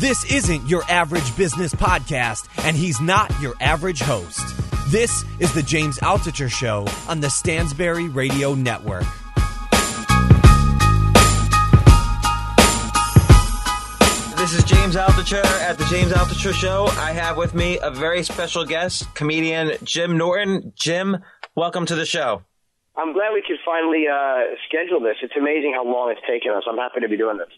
This isn't your average business podcast, and he's not your average host. This is the James Altucher Show on the Stansberry Radio Network. This is James Altucher at the James Altucher Show. I have with me a very special guest, comedian Jim Norton. Jim, welcome to the show. I'm glad we could finally uh, schedule this. It's amazing how long it's taken us. I'm happy to be doing this.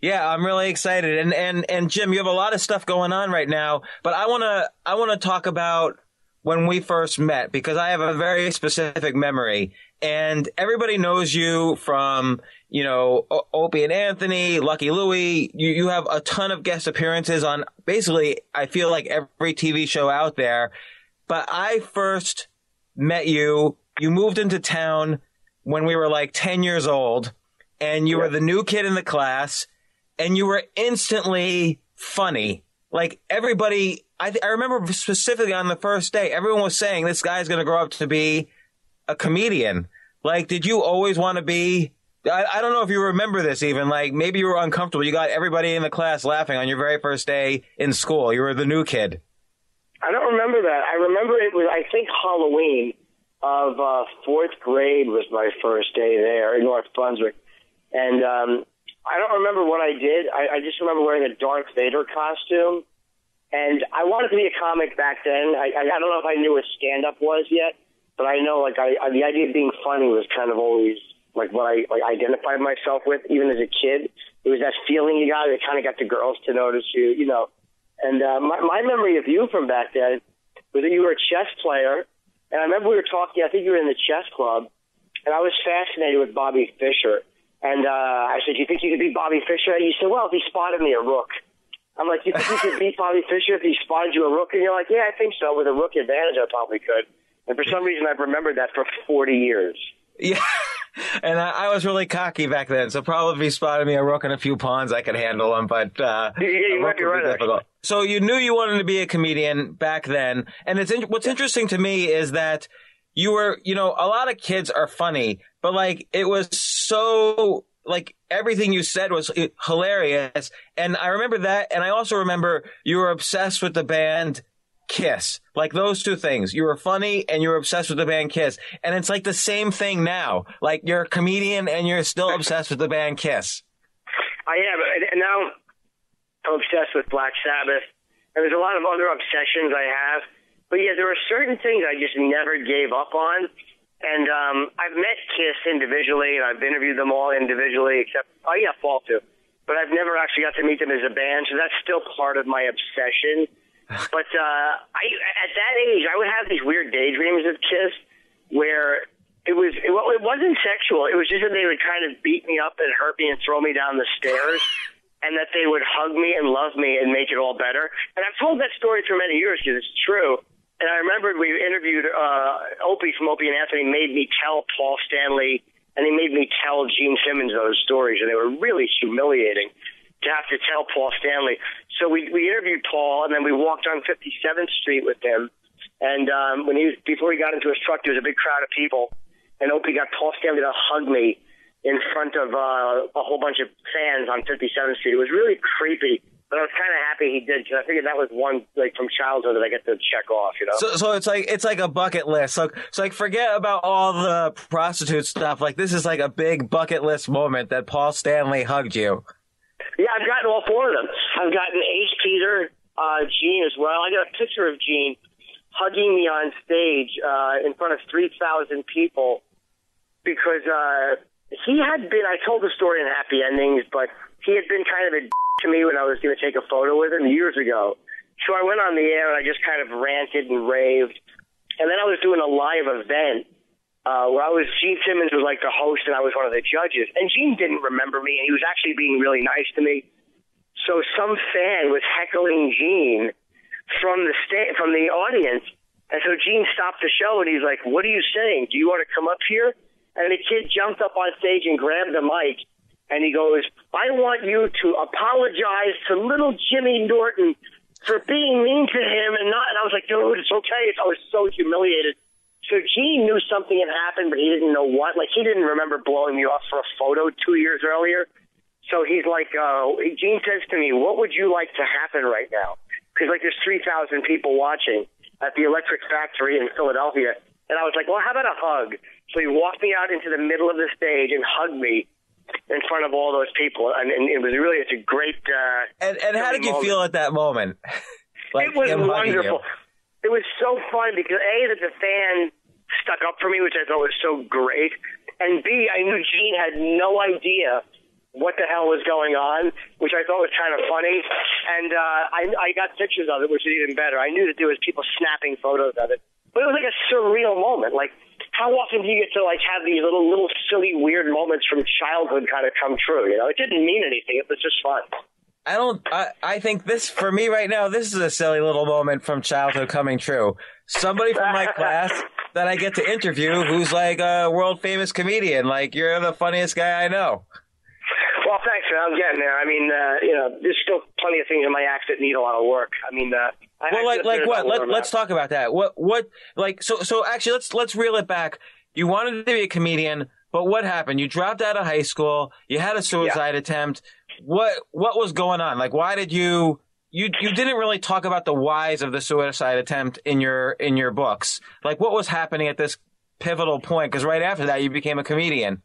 Yeah, I'm really excited. And and and Jim, you have a lot of stuff going on right now, but I want to I want to talk about when we first met because I have a very specific memory and everybody knows you from, you know, o- Opie and Anthony, Lucky Louie. You you have a ton of guest appearances on basically I feel like every TV show out there. But I first met you, you moved into town when we were like 10 years old and you were the new kid in the class and you were instantly funny. Like everybody, I, I remember specifically on the first day, everyone was saying this guy's going to grow up to be a comedian. Like, did you always want to be? I, I don't know if you remember this even. Like, maybe you were uncomfortable. You got everybody in the class laughing on your very first day in school. You were the new kid. I don't remember that. I remember it was, I think, Halloween of uh, fourth grade was my first day there in North Brunswick. And um, I don't remember what I did. I, I just remember wearing a Darth Vader costume. And I wanted to be a comic back then. I, I, don't know if I knew what stand up was yet, but I know like I, I the idea of being funny was kind of always like what I like identified myself with, even as a kid. It was that feeling you got. It kind of got the girls to notice you, you know. And uh, my, my memory of you from back then was that you were a chess player. And I remember we were talking. I think you were in the chess club, and I was fascinated with Bobby Fischer. And uh, I said, "Do you think you could beat Bobby Fischer?" And you said, "Well, if he spotted me a rook." I'm like, "You think you could beat Bobby Fischer if he spotted you a rook?" And you're like, "Yeah, I think so. With a rook advantage, I probably could." And for some reason, I've remembered that for 40 years. Yeah. And I, I was really cocky back then, so probably if he spotted me a rook and a few pawns, I could handle him. But uh, Yeah, you might be right, difficult. So you knew you wanted to be a comedian back then, and it's in, what's interesting to me is that you were, you know, a lot of kids are funny, but like it was so like everything you said was uh, hilarious, and I remember that, and I also remember you were obsessed with the band Kiss. Like those two things. You were funny and you were obsessed with the band Kiss. And it's like the same thing now. Like you're a comedian and you're still obsessed with the band Kiss. I am, and and now I'm obsessed with Black Sabbath. And there's a lot of other obsessions I have. But yeah, there are certain things I just never gave up on. And um, I've met Kiss individually, and I've interviewed them all individually, except, oh yeah, Fall too. But I've never actually got to meet them as a band, so that's still part of my obsession. But uh, I, at that age, I would have these weird daydreams of Kiss where it was it, well, it wasn't sexual. It was just that they would kind of beat me up and hurt me and throw me down the stairs, and that they would hug me and love me and make it all better. And I've told that story for many years because it's true. And I remembered we interviewed uh, Opie from Opie and Anthony made me tell Paul Stanley, and he made me tell Gene Simmons those stories, and they were really humiliating to have to tell Paul Stanley. So we we interviewed Paul, and then we walked on 57th Street with him. And um, when he before he got into his truck, there was a big crowd of people, and Opie got Paul Stanley to hug me in front of uh, a whole bunch of fans on 57th Street. It was really creepy, but I was kind of happy he did because I figured that was one like from childhood that I get to check off. You know. So, so it's like it's like a bucket list. So, so like forget about all the prostitute stuff. Like this is like a big bucket list moment that Paul Stanley hugged you. Yeah, I've gotten all four of them. I've gotten Ace Peter, uh, Gene as well. I got a picture of Gene hugging me on stage uh, in front of 3,000 people because uh, he had been, I told the story in Happy Endings, but he had been kind of a to me when I was going to take a photo with him years ago. So I went on the air and I just kind of ranted and raved. And then I was doing a live event uh, where I was, Gene Simmons was like the host and I was one of the judges. And Gene didn't remember me and he was actually being really nice to me. So some fan was heckling Gene from the sta- from the audience. And so Gene stopped the show and he's like, What are you saying? Do you want to come up here? And the kid jumped up on stage and grabbed the mic and he goes, I want you to apologize to little Jimmy Norton for being mean to him and not. And I was like, dude, it's okay. I was so humiliated. So Gene knew something had happened, but he didn't know what. Like he didn't remember blowing me off for a photo two years earlier. So he's like, uh, Gene says to me, what would you like to happen right now? Because like there's 3,000 people watching at the Electric Factory in Philadelphia. And I was like, well, how about a hug? So he walked me out into the middle of the stage and hugged me in front of all those people, and, and it was really it's a great. Uh, and and how did you moment. feel at that moment? like it was wonderful. It was so fun because a that the fan stuck up for me, which I thought was so great, and b I knew Gene had no idea what the hell was going on, which I thought was kind of funny. And uh, I, I got pictures of it, which is even better. I knew that there was people snapping photos of it, but it was like a surreal moment. Like how often do you get to like have these little little silly weird moments from childhood kind of come true? You know, it didn't mean anything. It was just fun. I don't. I, I think this for me right now. This is a silly little moment from childhood coming true. Somebody from my class that I get to interview, who's like a world famous comedian. Like you're the funniest guy I know. Well, thanks, man. I'm getting there. I mean, uh, you know, there's still plenty of things in my act that need a lot of work. I mean, uh, well, like like what? Let, let's talk about that. What what like so so actually let's let's reel it back. You wanted to be a comedian, but what happened? You dropped out of high school. You had a suicide yeah. attempt. What what was going on? Like why did you you you didn't really talk about the whys of the suicide attempt in your in your books. Like what was happening at this pivotal point? Because right after that, you became a comedian.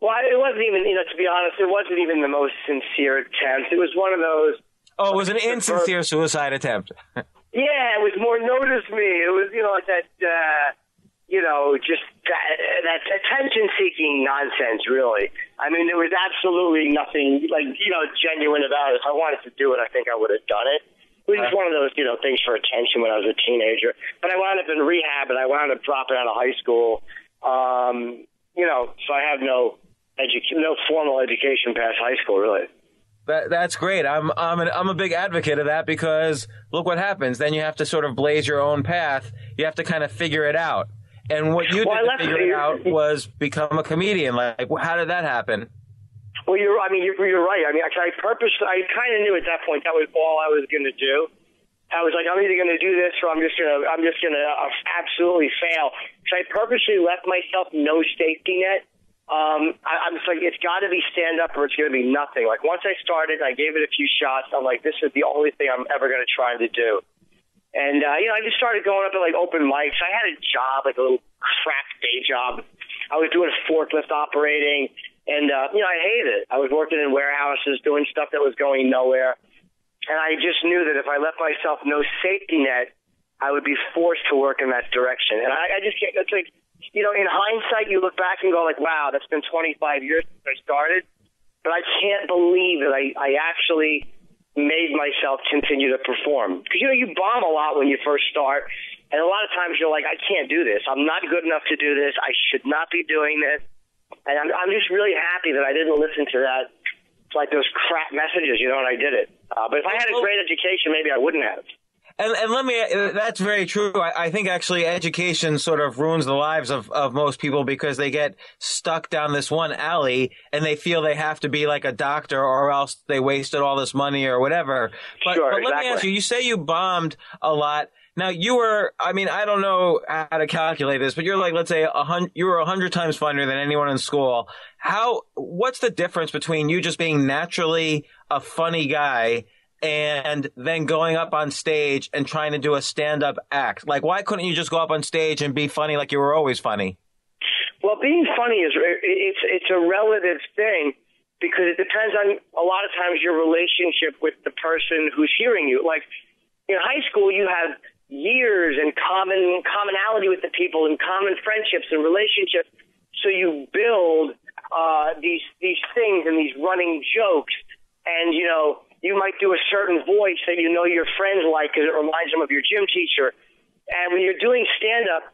Well, it wasn't even you know to be honest, it wasn't even the most sincere attempt. It was one of those Oh, it was an insincere suicide attempt. yeah, it was more notice me. It was, you know, like that, uh, you know, just that, that attention seeking nonsense, really. I mean, there was absolutely nothing, like, you know, genuine about it. If I wanted to do it, I think I would have done it. It was just one of those, you know, things for attention when I was a teenager. But I wound up in rehab and I wound up dropping out of high school. Um, you know, so I have no edu- no formal education past high school, really. That, that's great. I'm I'm an, I'm a big advocate of that because look what happens. Then you have to sort of blaze your own path. You have to kind of figure it out. And what you well, did to figure it out was become a comedian. Like, how did that happen? Well, you're. I mean, you're, you're right. I mean, I purposely. I kind of knew at that point that was all I was going to do. I was like, I'm either going to do this or I'm just going to. I'm just going to uh, absolutely fail. So I purposely left myself no safety net um, I, I'm just like, it's got to be stand up or it's going to be nothing. Like once I started, I gave it a few shots. I'm like, this is the only thing I'm ever going to try to do. And uh, you know, I just started going up at like open mics. I had a job, like a little crap day job. I was doing forklift operating, and uh, you know, I hated it. I was working in warehouses, doing stuff that was going nowhere, and I just knew that if I left myself no safety net, I would be forced to work in that direction. And I, I just can't. It's like you know, in hindsight, you look back and go like, wow, that's been 25 years since I started. But I can't believe that I, I actually made myself continue to perform. Because, you know, you bomb a lot when you first start. And a lot of times you're like, I can't do this. I'm not good enough to do this. I should not be doing this. And I'm, I'm just really happy that I didn't listen to that, like those crap messages, you know, and I did it. Uh, but if I had a great education, maybe I wouldn't have. And, and let me, that's very true. I, I, think actually education sort of ruins the lives of, of most people because they get stuck down this one alley and they feel they have to be like a doctor or else they wasted all this money or whatever. But, sure, but let exactly. me ask you, you say you bombed a lot. Now you were, I mean, I don't know how to calculate this, but you're like, let's say a hundred, you were a hundred times funnier than anyone in school. How, what's the difference between you just being naturally a funny guy and then going up on stage and trying to do a stand up act? Like, why couldn't you just go up on stage and be funny like you were always funny? Well, being funny is it's it's a relative thing because it depends on a lot of times your relationship with the person who's hearing you. Like in high school, you have years and common commonality with the people and common friendships and relationships. So you build uh, these these things and these running jokes, and you know you might do a certain voice that you know your friends like because it reminds them of your gym teacher. And when you're doing stand up,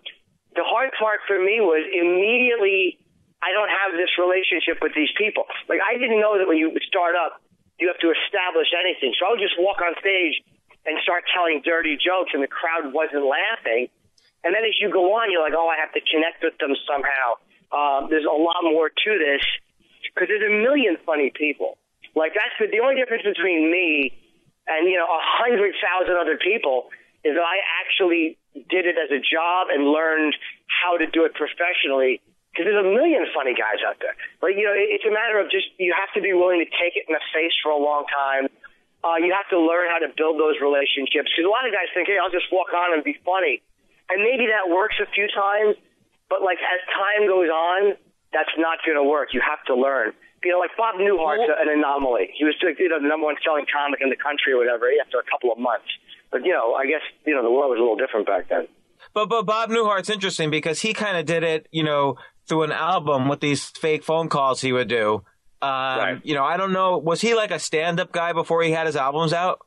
the hard part for me was immediately I don't have this relationship with these people. Like I didn't know that when you start up, you have to establish anything. So I would just walk on stage and start telling dirty jokes, and the crowd wasn't laughing. And then as you go on, you're like, oh, I have to connect with them somehow. Um, there's a lot more to this because there's a million funny people. Like that's the, the only difference between me and you know a hundred thousand other people is that I actually did it as a job and learned how to do it professionally because there's a million funny guys out there. But you know, it's a matter of just you have to be willing to take it in the face for a long time. Uh, you have to learn how to build those relationships. Because a lot of guys think, hey, I'll just walk on and be funny, and maybe that works a few times. But like as time goes on, that's not going to work. You have to learn. You know, like Bob Newhart's well, an anomaly. He was you know the number one selling comic in the country or whatever after a couple of months. But you know, I guess you know the world was a little different back then. But but Bob Newhart's interesting because he kind of did it, you know, through an album with these fake phone calls he would do. Um, right. You know, I don't know. Was he like a stand-up guy before he had his albums out?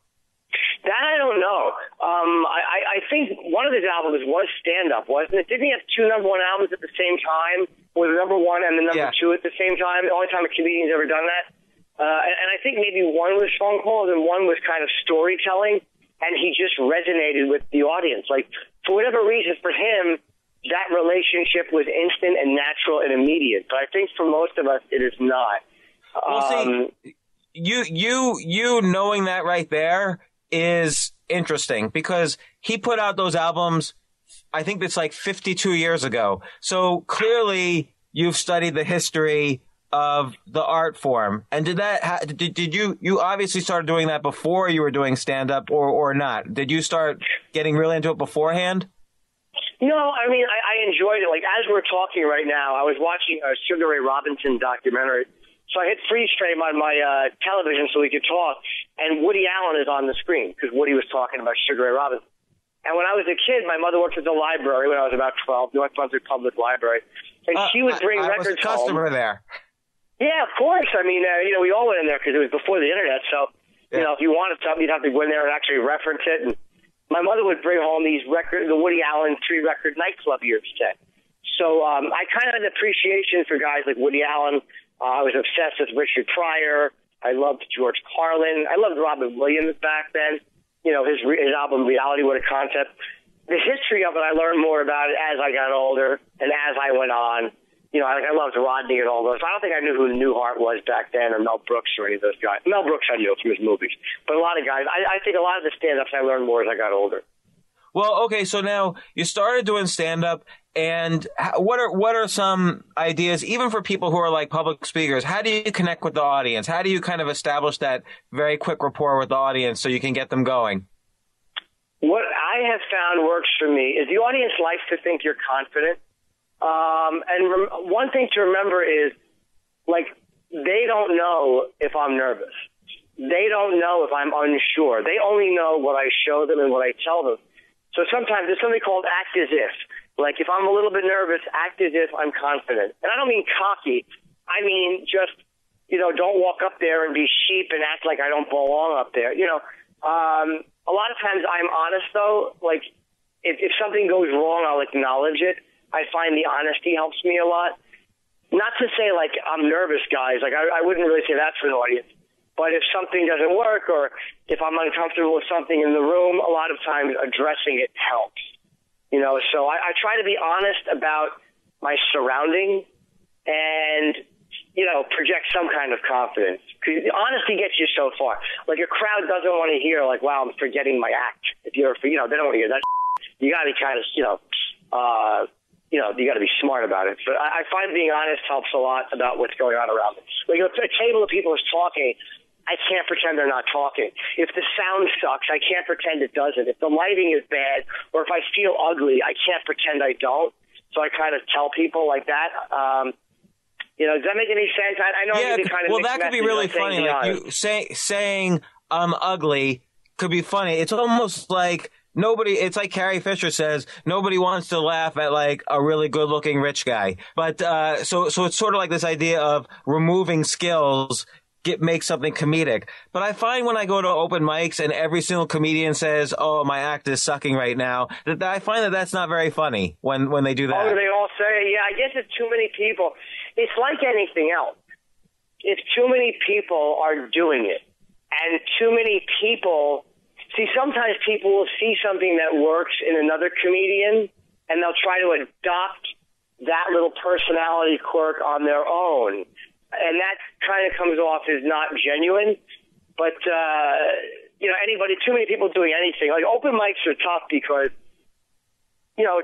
That I don't know. Um, I, I think one of his albums was stand-up, wasn't it? Didn't he have two number one albums at the same time? Was number one and the number yeah. two at the same time? The only time a comedian's ever done that. Uh, and, and I think maybe one was phone calls and one was kind of storytelling, and he just resonated with the audience. Like for whatever reason, for him, that relationship was instant and natural and immediate. But I think for most of us, it is not. Well, um, see, you you you knowing that right there is interesting because he put out those albums. I think it's like 52 years ago. So clearly, you've studied the history of the art form. And did that did, did you you obviously started doing that before you were doing stand up or or not? Did you start getting really into it beforehand? No, I mean, I, I enjoyed it. Like, as we're talking right now, I was watching a Sugar Ray Robinson documentary. So I hit freeze frame on my uh, television so we could talk, and Woody Allen is on the screen because Woody was talking about Sugar Ray Robinson. And when I was a kid, my mother worked at the library when I was about 12, North Brunswick Public Library, and uh, she would bring I, I records was a customer home. there. Yeah, of course. I mean, uh, you know, we all went in there because it was before the internet. So, you know, if you wanted something, you'd have to go in there and actually reference it and my mother would bring home these record, the Woody Allen three record nightclub years set. So um, I kind of had an appreciation for guys like Woody Allen. Uh, I was obsessed with Richard Pryor. I loved George Carlin. I loved Robin Williams back then. You know, his, his album Reality, What a Concept. The history of it, I learned more about it as I got older and as I went on you know, like I loved Rodney and all those. I don't think I knew who Newhart was back then, or Mel Brooks, or any of those guys. Mel Brooks I knew from his movies, but a lot of guys. I, I think a lot of the stand-ups I learned more as I got older. Well, okay, so now you started doing stand-up, and what are what are some ideas, even for people who are like public speakers? How do you connect with the audience? How do you kind of establish that very quick rapport with the audience so you can get them going? What I have found works for me is the audience likes to think you're confident um, and rem- one thing to remember is, like, they don't know if I'm nervous. They don't know if I'm unsure. They only know what I show them and what I tell them. So sometimes there's something called act as if. Like, if I'm a little bit nervous, act as if I'm confident. And I don't mean cocky. I mean just, you know, don't walk up there and be sheep and act like I don't belong up there. You know, um, a lot of times I'm honest though. Like, if, if something goes wrong, I'll acknowledge it I find the honesty helps me a lot. Not to say like I'm nervous, guys. Like I, I wouldn't really say that for an audience. But if something doesn't work or if I'm uncomfortable with something in the room, a lot of times addressing it helps. You know, so I, I try to be honest about my surrounding and you know, project some kind of confidence. Honesty gets you so far. Like a crowd doesn't want to hear, like, "Wow, I'm forgetting my act." If you're, you know, they don't want to hear that. You got to kind of, you know, uh, you know, you got to be smart about it. But I, I find being honest helps a lot about what's going on around me. Like if a table of people is talking, I can't pretend they're not talking. If the sound sucks, I can't pretend it doesn't. If the lighting is bad, or if I feel ugly, I can't pretend I don't. So I kind of tell people like that. Um, you know, does that make any sense? I, I know yeah, kind of well, that could be really funny. Like you say, saying I'm ugly could be funny. It's almost like nobody it's like Carrie Fisher says nobody wants to laugh at like a really good looking rich guy but uh, so so it's sort of like this idea of removing skills get make something comedic but I find when I go to open mics and every single comedian says oh my act is sucking right now that I find that that's not very funny when when they do that Oh, they all say, yeah, I guess it's too many people. It's like anything else. If too many people are doing it, and too many people, see, sometimes people will see something that works in another comedian, and they'll try to adopt that little personality quirk on their own. And that kind of comes off as not genuine. But, uh, you know, anybody, too many people doing anything. Like open mics are tough because you know,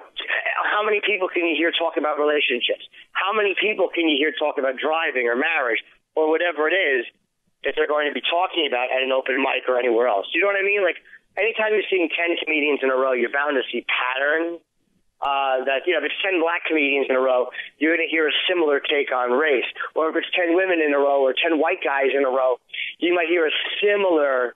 how many people can you hear talk about relationships? How many people can you hear talk about driving or marriage or whatever it is that they're going to be talking about at an open mic or anywhere else? You know what I mean? Like, anytime you're seeing 10 comedians in a row, you're bound to see patterns. Uh, that, you know, if it's 10 black comedians in a row, you're going to hear a similar take on race. Or if it's 10 women in a row or 10 white guys in a row, you might hear a similar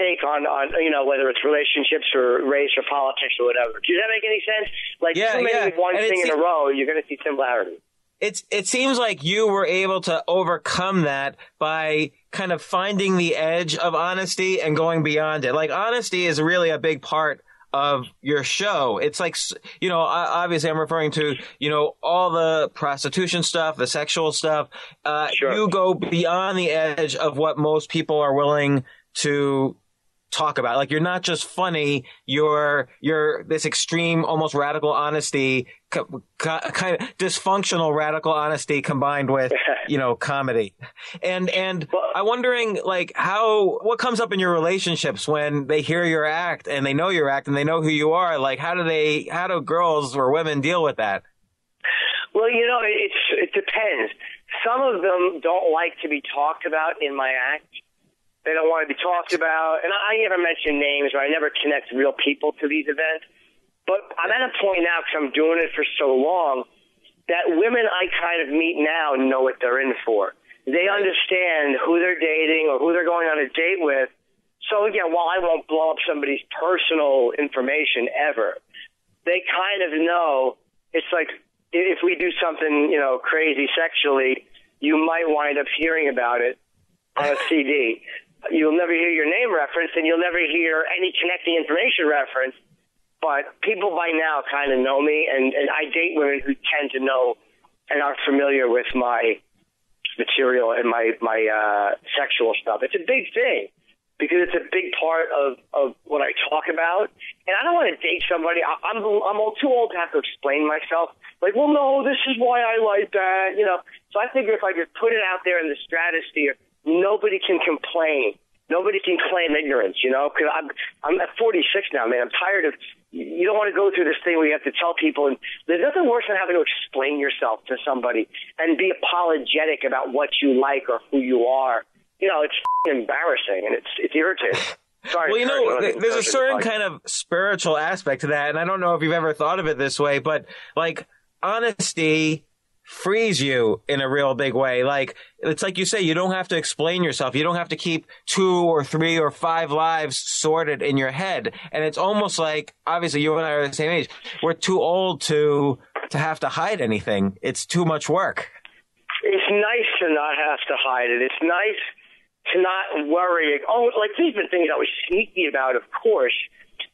take on on you know whether it's relationships or race or politics or whatever. Does that make any sense? Like Yeah, too many yeah. one And thing in a row, you're going to see similarities. it's it seems like you were able to overcome that by kind of finding the edge of honesty and going beyond it. Like honesty is really a big part of your show. It's like you know, obviously I'm referring to, you know, all the prostitution stuff, the sexual stuff. Uh Sure. you go beyond the edge of what most people are willing to talk about. Like you're not just funny, you're you're this extreme, almost radical honesty, co- co- kind of dysfunctional radical honesty combined with you know comedy. And and I'm wondering like how what comes up in your relationships when they hear your act and they know your act and they know who you are. Like how do they how do girls or women deal with that? Well, you know, it's it depends. Some of them don't like to be talked about in my act. They don't want to be talked about, and I, I never mention names or I never connect real people to these events. But I'm at a point now because I'm doing it for so long that women I kind of meet now know what they're in for. They understand who they're dating or who they're going on a date with. So again, while I won't blow up somebody's personal information ever, they kind of know it's like if we do something, you know, crazy sexually, you might wind up hearing about it on a CD. You'll never hear your name referenced, and you'll never hear any connecting information referenced. But people by now kind of know me, and, and I date women who tend to know and are familiar with my material and my my uh, sexual stuff. It's a big thing because it's a big part of of what I talk about. And I don't want to date somebody. I, I'm I'm all too old to have to explain myself. Like, well, no, this is why I like that. You know. So I figure if I just put it out there in the stratosphere, nobody can complain. Nobody can claim ignorance, you know, because I'm I'm at 46 now, man. I'm tired of. You don't want to go through this thing where you have to tell people, and there's nothing worse than having to explain yourself to somebody and be apologetic about what you like or who you are. You know, it's embarrassing and it's it's irritating. Sorry. Well, you know, I don't th- think there's a certain kind of spiritual aspect to that, and I don't know if you've ever thought of it this way, but like honesty frees you in a real big way. Like it's like you say, you don't have to explain yourself. You don't have to keep two or three or five lives sorted in your head. And it's almost like obviously you and I are the same age. We're too old to to have to hide anything. It's too much work. it's nice to not have to hide it. It's nice to not worry. Oh, like there's been things I was sneaky about, of course.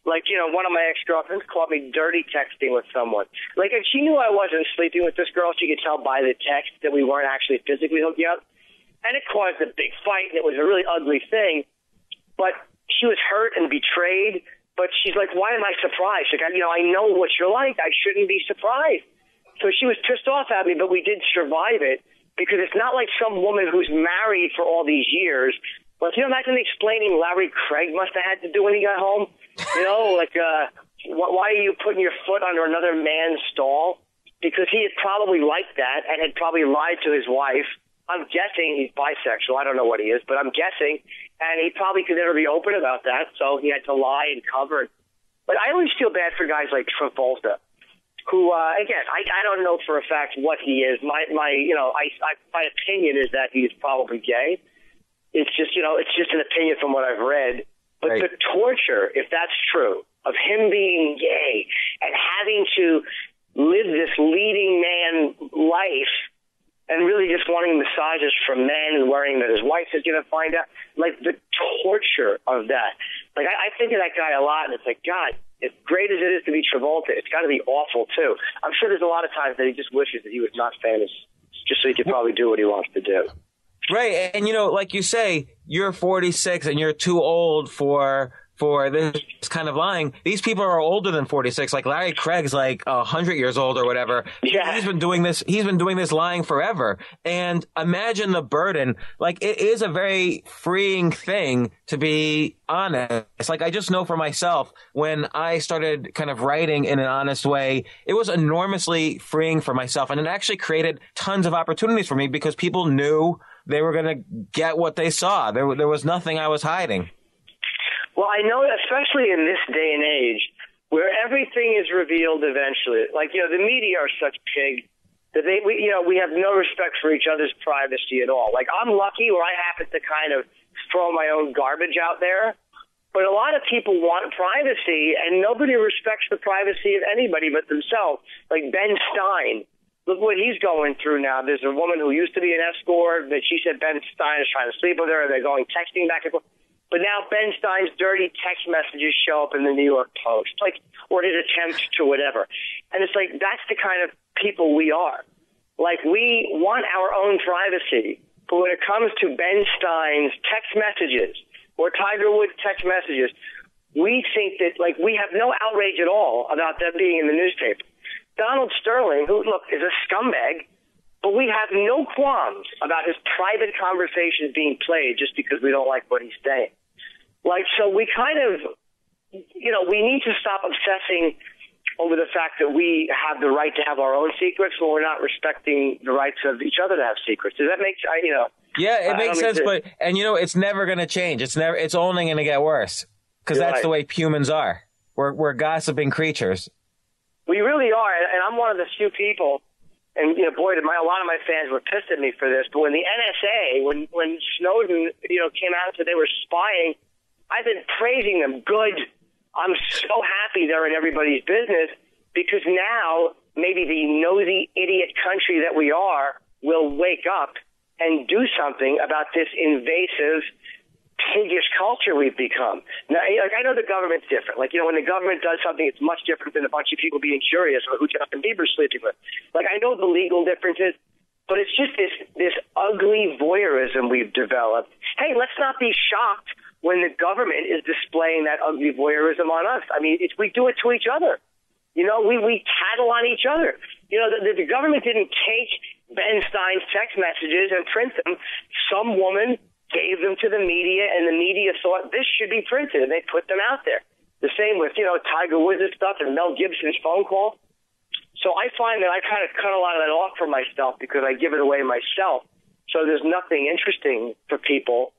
Like, you know, one of my ex girlfriends called me dirty texting with someone. Like, if she knew I wasn't sleeping with this girl, she could tell by the text that we weren't actually physically hooking up. And it caused a big fight, and it was a really ugly thing. But she was hurt and betrayed. But she's like, why am I surprised? Like, you know, I know what you're like. I shouldn't be surprised. So she was pissed off at me, but we did survive it because it's not like some woman who's married for all these years. Well, you imagine explaining Larry Craig must have had to do when he got home? You know, like, uh, wh- why are you putting your foot under another man's stall? Because he had probably liked that and had probably lied to his wife. I'm guessing he's bisexual. I don't know what he is, but I'm guessing. And he probably could never be open about that, so he had to lie and cover. But I always feel bad for guys like Travolta who uh, again I, I don't know for a fact what he is. My my you know I, I my opinion is that he's probably gay. It's just you know it's just an opinion from what I've read. But Right. the torture, if that's true, of him being gay and having to live this leading man life and really just wanting massages from men and worrying that his wife is going to find out. Like the torture of that. Like I, I think of that guy a lot, and it's like, God, as great as it is to be Travolta, it's got to be awful too. I'm sure there's a lot of times that he just wishes that he was not famous, just so he could probably do what he wants to do. Right, and you know, like you say, you're 46 and you're too old for for this kind of lying. These people are older than 46. Like Larry Craig's like 100 years old or whatever. Yeah. He's been doing this, he's been doing this lying forever. And imagine the burden. Like it is a very freeing thing to be honest. Like I just know for myself, when I started kind of writing in an honest way, it was enormously freeing for myself. And it actually created tons of opportunities for me because people knew they were going to get what they saw. There, there was nothing I was hiding. Well, I know, especially in this day and age, where everything is revealed eventually. Like you know, the media are such pig that they, we, you know, we have no respect for each other's privacy at all. Like I'm lucky where I happen to kind of throw my own garbage out there. But a lot of people want privacy, and nobody respects the privacy of anybody but themselves. Like Ben Stein, look what he's going through now. There's a woman who used to be an escort that she said Ben Stein is trying to sleep with her. They're going texting back and forth. But now Ben Stein's dirty text messages show up in the New York Post, like, or his attempt to whatever. And it's like, that's the kind of people we are. Like, we want our own privacy. But when it comes to Ben Stein's text messages or Tiger Woods text messages, we think that, like, we have no outrage at all about them being in the newspaper. Donald Sterling, who, look, is a scumbag, but we have no qualms about his private conversations being played just because we don't like what he's saying. Like, so we kind of, you know, we need to stop obsessing over the fact that we have the right to have our own secrets when we're not respecting the rights of each other to have secrets. Does that make, I, you know? Yeah, it makes sense, to- but and you know it's never going to change. It's never. It's only going to get worse because that's right. the way humans are. We're we're gossiping creatures. We really are, and I'm one of the few people. And you know, boy, did my a lot of my fans were pissed at me for this. But when the NSA, when when Snowden, you know, came out and said they were spying, I've been praising them. Good. I'm so happy they're in everybody's business because now maybe the nosy idiot country that we are will wake up and do something about this invasive piggish culture we've become. Now, like I know the government's different. Like you know, when the government does something, it's much different than a bunch of people being curious about who Justin Bieber's sleeping with. Like I know the legal differences, but it's just this this ugly voyeurism we've developed. Hey, let's not be shocked when the government is displaying that ugly voyeurism on us. I mean, it's, we do it to each other. You know, we we tattle on each other. You know, the, the government didn't take Ben Stein's text messages and print them. Some woman gave them to the media, and the media thought this should be printed, and they put them out there. The same with you know Tiger Woods stuff and Mel Gibson's phone call. So I find that I kind of cut a lot of that off for myself because I give it away myself. So there's nothing interesting for people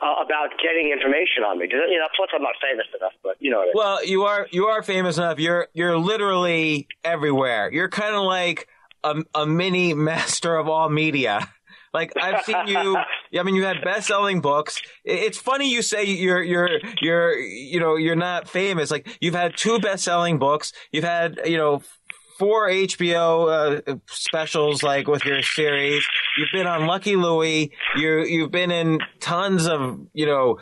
uh, about getting information on me. You know, plus I'm not famous enough, but you know I mean. Well, you are you are famous enough. You're you're literally everywhere. You're kind of like a, a mini master of all media. Like I've seen you. I mean, you had best-selling books. It's funny you say you're you're you're you know you're not famous. Like you've had two best-selling books. You've had you know four HBO uh, specials like with your series. You've been on Lucky Louie. You you've been in tons of you know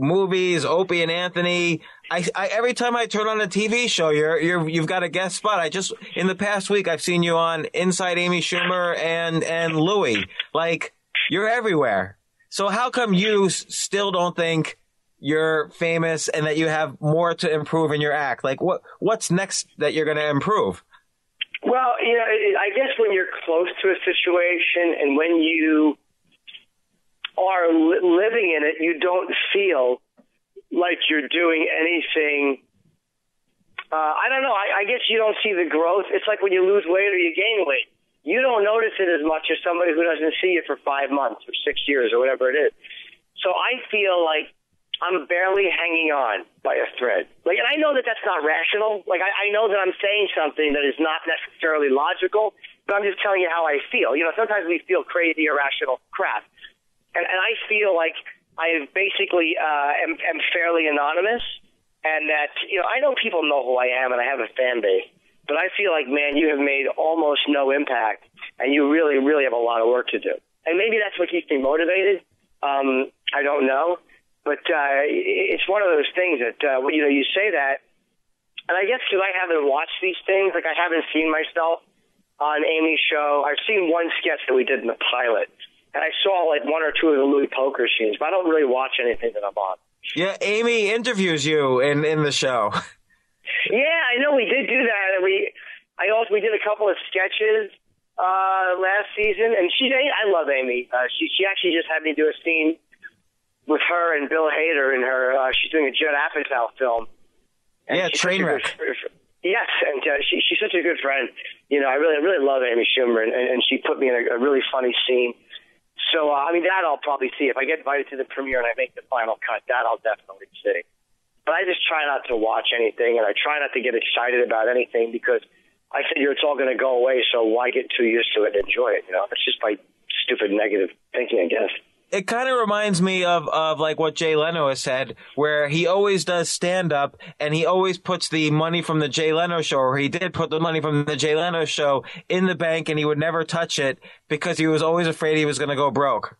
movies. Opie and Anthony. I, I every time I turn on a TV show, you're you're you've got a guest spot. I just in the past week I've seen you on Inside Amy Schumer and and Louie. Like you're everywhere. So how come you s- still don't think you're famous and that you have more to improve in your act? Like what what's next that you're going to improve? Well, you know, I guess when you're close to a situation and when you are li- living in it, you don't feel like you're doing anything. Uh, I don't know. I, I guess you don't see the growth. It's like when you lose weight or you gain weight. You don't notice it as much as somebody who doesn't see you for five months or six years or whatever it is. So I feel like I'm barely hanging on by a thread. Like, and I know that that's not rational. Like, I, I know that I'm saying something that is not necessarily logical, but I'm just telling you how I feel. You know, sometimes we feel crazy, irrational crap, and, and I feel like I basically uh, am, am fairly anonymous. and that you know I know people know who I am and I have a fan base, but I feel like man, you have made almost no impact, and you really, really have a lot of work to do. And maybe that's what keeps me motivated. Um, I don't know, but uh, it's one of those things that uh, you know you say that, and I guess because I haven't watched these things, like I haven't seen myself on Amy's show. I've seen one sketch that we did in the pilot, and I saw like one or two of the Louie Poker scenes, but I don't really watch anything that I'm on. Yeah, Amy interviews you in in the show. Yeah, I know we did do that, and we I also we did a couple of sketches uh, last season, and she's I love Amy. Uh, she she actually just had me do a scene with her and Bill Hader in her. Uh, she's doing a Judd Apatow film. And yeah, Trainwreck. Yes, and uh, she, she's such a good friend. You know, I really, really love Amy Schumer, and, and she put me in a, a really funny scene. So, uh, I mean, that I'll probably see. If I get invited to the premiere and I make the final cut, that I'll definitely see. But I just try not to watch anything, and I try not to get excited about anything because I figure it's all going to go away. So why get too used to it and enjoy it? You know, it's just my stupid negative thinking, I guess. It kind of reminds me of, of like what Jay Leno has said, where he always does stand up and he always puts the money from the Jay Leno show, or he did put the money from the Jay Leno show in the bank and he would never touch it because he was always afraid he was going to go broke.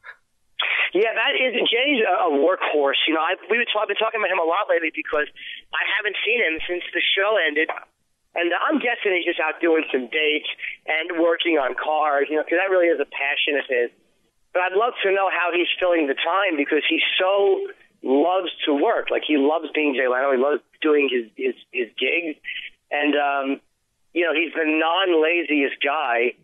Yeah, that is Jay's a, workhorse. You know, I, we were talk, been talking about him a lot lately because I haven't seen him since the show ended, and I'm guessing he's just out doing some dates and working on cars. You know, because that really is a passion of his. But I'd love to know how he's filling the time because he so loves to work. Like he loves being Jay Leno. He loves doing his his, his gigs, and um, you know, he's the non-laziest guy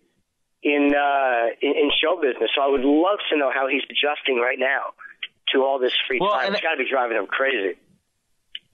in, uh, in in show business. So I would love to know how he's adjusting right now to all this free Well, time. It's got to be driving him crazy.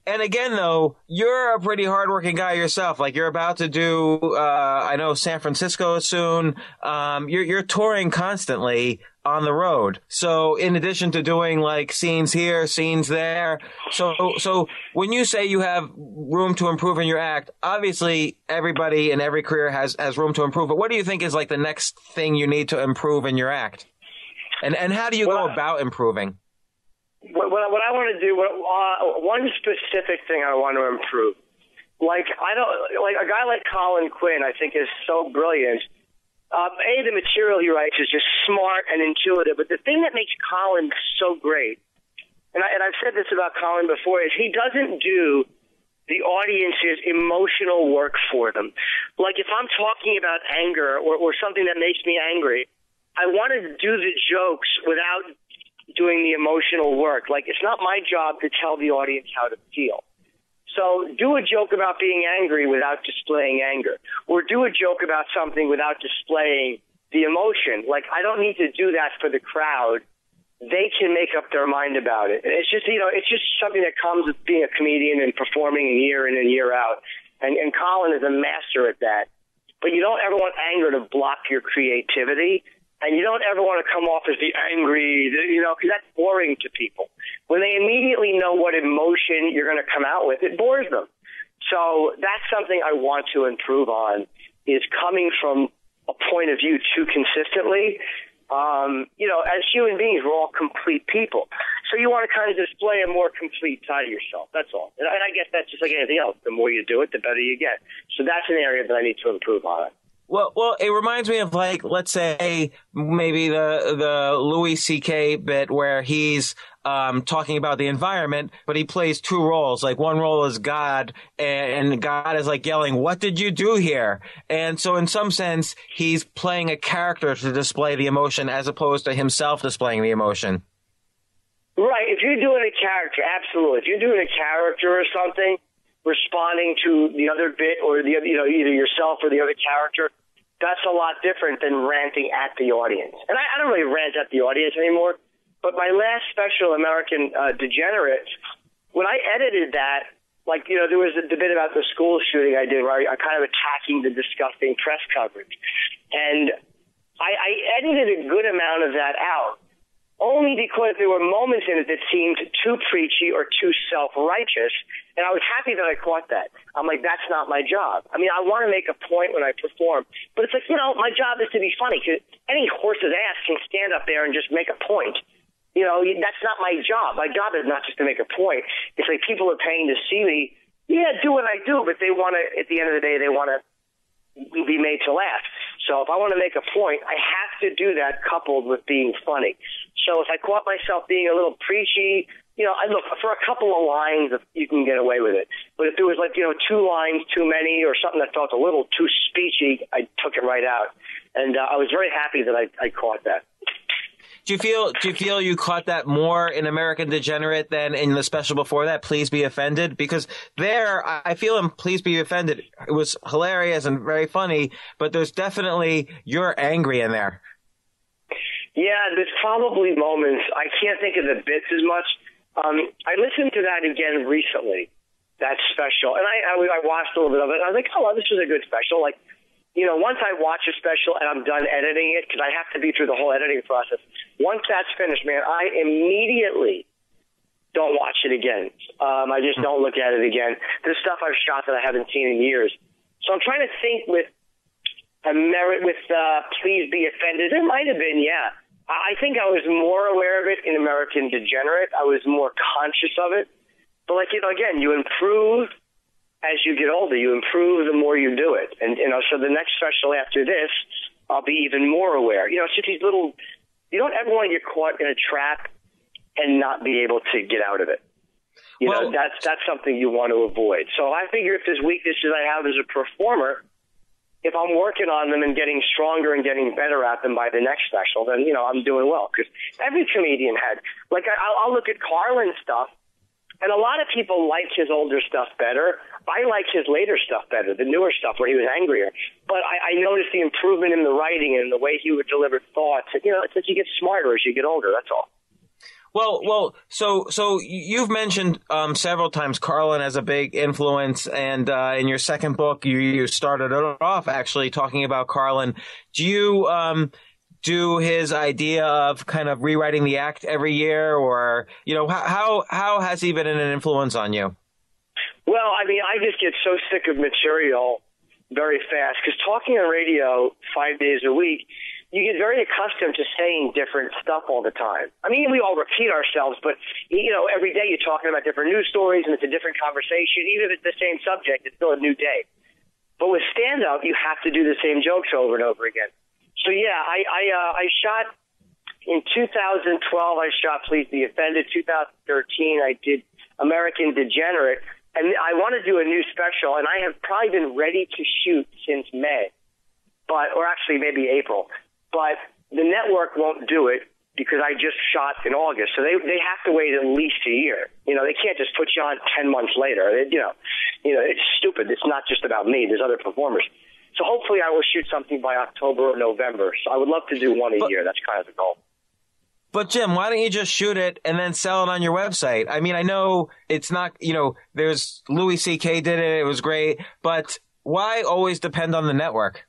And again, though, you're a pretty hardworking guy yourself. Like you're about to do, uh, I know San Francisco soon. Um, you're you're touring constantly on the road. So in addition to doing like scenes here, scenes there, so so when you say you have room to improve in your act, obviously everybody in every career has has room to improve. But what do you think is like the next thing you need to improve in your act? And and how do you go about improving? what, what, what I want to do, what, uh, one specific thing I want to improve. Like I don't like a guy like Colin Quinn. I think is so brilliant. Um, a the material he writes is just smart and intuitive. But the thing that makes Colin so great, and, I, and I've said this about Colin before, is he doesn't do the audience's emotional work for them. Like if I'm talking about anger or, or something that makes me angry, I want to do the jokes without doing the emotional work. Like it's not my job to tell the audience how to feel. So do a joke about being angry without displaying anger, or do a joke about something without displaying the emotion. Like I don't need to do that for the crowd. They can make up their mind about it. It's just you know, it's just something that comes with being a comedian and performing year in and year out. And and Colin is a master at that. But you don't ever want anger to block your creativity and you don't ever want to come off as the angry, you know, because that's boring to people. When they immediately know what emotion you're going to come out with, it bores them. So that's something I want to improve on is coming from a point of view too consistently. Um, you know, as human beings, we're all complete people. So you want to kind of display a more complete side of yourself. That's all. And I and I guess that's just like anything else. The more you do it, the better you get. So that's an area that I need to improve on. Well, well, it reminds me of like, let's say maybe the the Louis C.K. bit where he's um, talking about the environment, but he plays two roles. Like one role is God, and, God is like yelling, "What did you do here?" And so, in some sense, he's playing a character to display the emotion, as opposed to himself displaying the emotion. Right. If you're doing a character, absolutely. If you're doing a character or something, responding to the other bit or the other, you know, either yourself or the other character, that's a lot different than ranting at the audience. And I, I don't really rant at the audience anymore. But my last special, American uh, Degenerates, when I edited that, like you know, there was a debate about the school shooting I did, where I, I kind of attacking the disgusting press coverage, and I, I edited a good amount of that out only because there were moments in it that seemed too preachy or too self-righteous, and I was happy that I caught that. I'm like, that's not my job. I mean, I want to make a point when I perform, but it's like, you know, my job is to be funny. Cause any horse's ass can stand up there and just make a point, You know, that's not my job. My job is not just to make a point. It's like people are paying to see me. Yeah, do what I do, but they want to. At the end of the day, they want to be made to laugh. So if I want to make a point, I have to do that coupled with being funny. So if I caught myself being a little preachy, you know, I look for a couple of lines, you can get away with it. But if there was like, you know, two lines too many or something that felt a little too speechy, I took it right out. And uh, I was very happy that I, I caught that. Do you feel do you feel you caught that more in American Degenerate than in the special before that? Please be offended because there I feel in Please Be Offended it was hilarious and very funny, but there's definitely you're angry in there. Yeah, there's probably moments I can't think of the bits as much. Um, I listened to that again recently, that special, and I, I I watched a little bit of it. I was like, oh, well, this was a good special. Like you know, once I watch a special and I'm done editing it, because I have to be through the whole editing process, once that's finished, man, I immediately don't watch it again. Um, I just don't look at it again. There's stuff I've shot that I haven't seen in years. So I'm trying to think with a merit with uh, Please Be Offended. It might have been, yeah. I think I was more aware of it in American Degenerate. I was more conscious of it. But like, you know, again, you improve as you get older, you improve the more you do it. And, you know, so the next special after this, I'll be even more aware. You know, it's just these little, you don't ever want to get caught in a trap and not be able to get out of it. You well, know, that's, that's something you want to avoid. So I figure if there's weaknesses I have as a performer, if I'm working on them and getting stronger and getting better at them by the next special, then, you know, I'm doing well. Because every comedian had, like, I, I'll look at Carlin stuff and a lot of people like his older stuff better. I like his later stuff better, the newer stuff where he was angrier. But I, I noticed the improvement in the writing and the way he would deliver thoughts. You know, it's as you get smarter as you get older. That's all. Well, well, so so you've mentioned um, several times Carlin as a big influence, and uh, in your second book, you, you started off actually talking about Carlin. Do you um, do his idea of kind of rewriting the act every year, or you know how how has he been an influence on you? Well, I mean, I just get so sick of material very fast because talking on radio five days a week, you get very accustomed to saying different stuff all the time. I mean, we all repeat ourselves, but you know, every day you're talking about different news stories and it's a different conversation. Even if it's the same subject, it's still a new day. But with stand up, you have to do the same jokes over and over again. So yeah, I I, uh, I shot in 2012. I shot Please Be Offended. 2013, I did American Degenerate, and I want to do a new special. And I have probably been ready to shoot since May, but or actually maybe April, but the network won't do it because I just shot in August. So they they have to wait at least a year. You know, they can't just put you on ten months later. It, you know, you know, it's stupid. It's not just about me. There's other performers. So hopefully I will shoot something by October or November. So I would love to do one a but, year. That's kind of the goal. But Jim, why don't you just shoot it and then sell it on your website? I mean, I know it's not, you know, there's Louis C.K. did it. It was great. But why always depend on the network?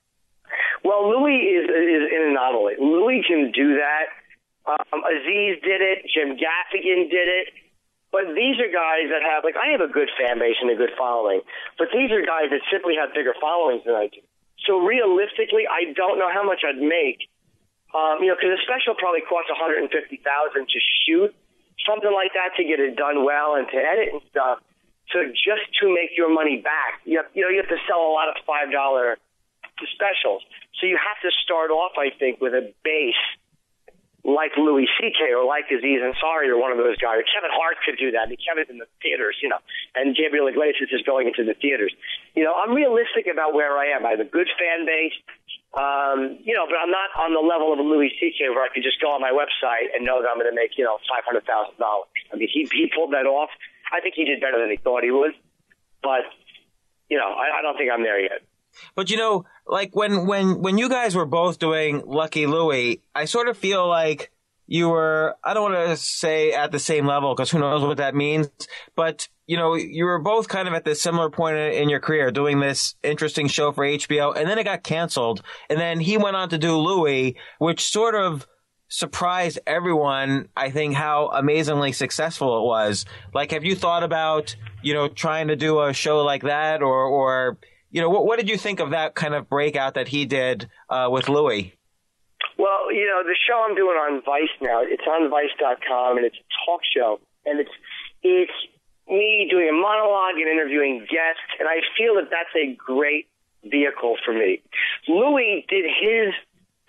Well, Louis is, is an anomaly. Louis can do that. Um, Aziz did it. Jim Gaffigan did it. But these are guys that have, like, I have a good fan base and a good following. But these are guys that simply have bigger followings than I do. So realistically, I don't know how much I'd make. Um, you know, because a special probably costs 150,000 to shoot, something like that to get it done well and to edit and stuff. So just to make your money back, you have, you know, you have to sell a lot of five dollar specials. So you have to start off, I think, with a base like Louis C.K. or like Aziz Ansari or one of those guys. Kevin Hart could do that. Kevin's in the theaters, you know, and Gabriel Iglesias is going into the theaters. You know, I'm realistic about where I am. I have a good fan base, um, you know, but I'm not on the level of a Louis C.K. where I could just go on my website and know that I'm going to make, you know, $500,000. I mean, he, he pulled that off. I think he did better than he thought he would, but, you know, I, I don't think I'm there yet. But you know, like when when when you guys were both doing Lucky Louie, I sort of feel like you were I don't want to say at the same level because who knows what that means, but you know, you were both kind of at this similar point in your career doing this interesting show for HBO and then it got canceled and then he went on to do Louie, which sort of surprised everyone, I think, how amazingly successful it was. Like, have you thought about, you know, trying to do a show like that or, or, you know, what, what did you think of that kind of breakout that he did uh, with Louis? Well, you know, the show I'm doing on Vice now, it's on Vice.com, and it's a talk show, and it's it's me doing a monologue and interviewing guests, and I feel that that's a great vehicle for me. Louis did his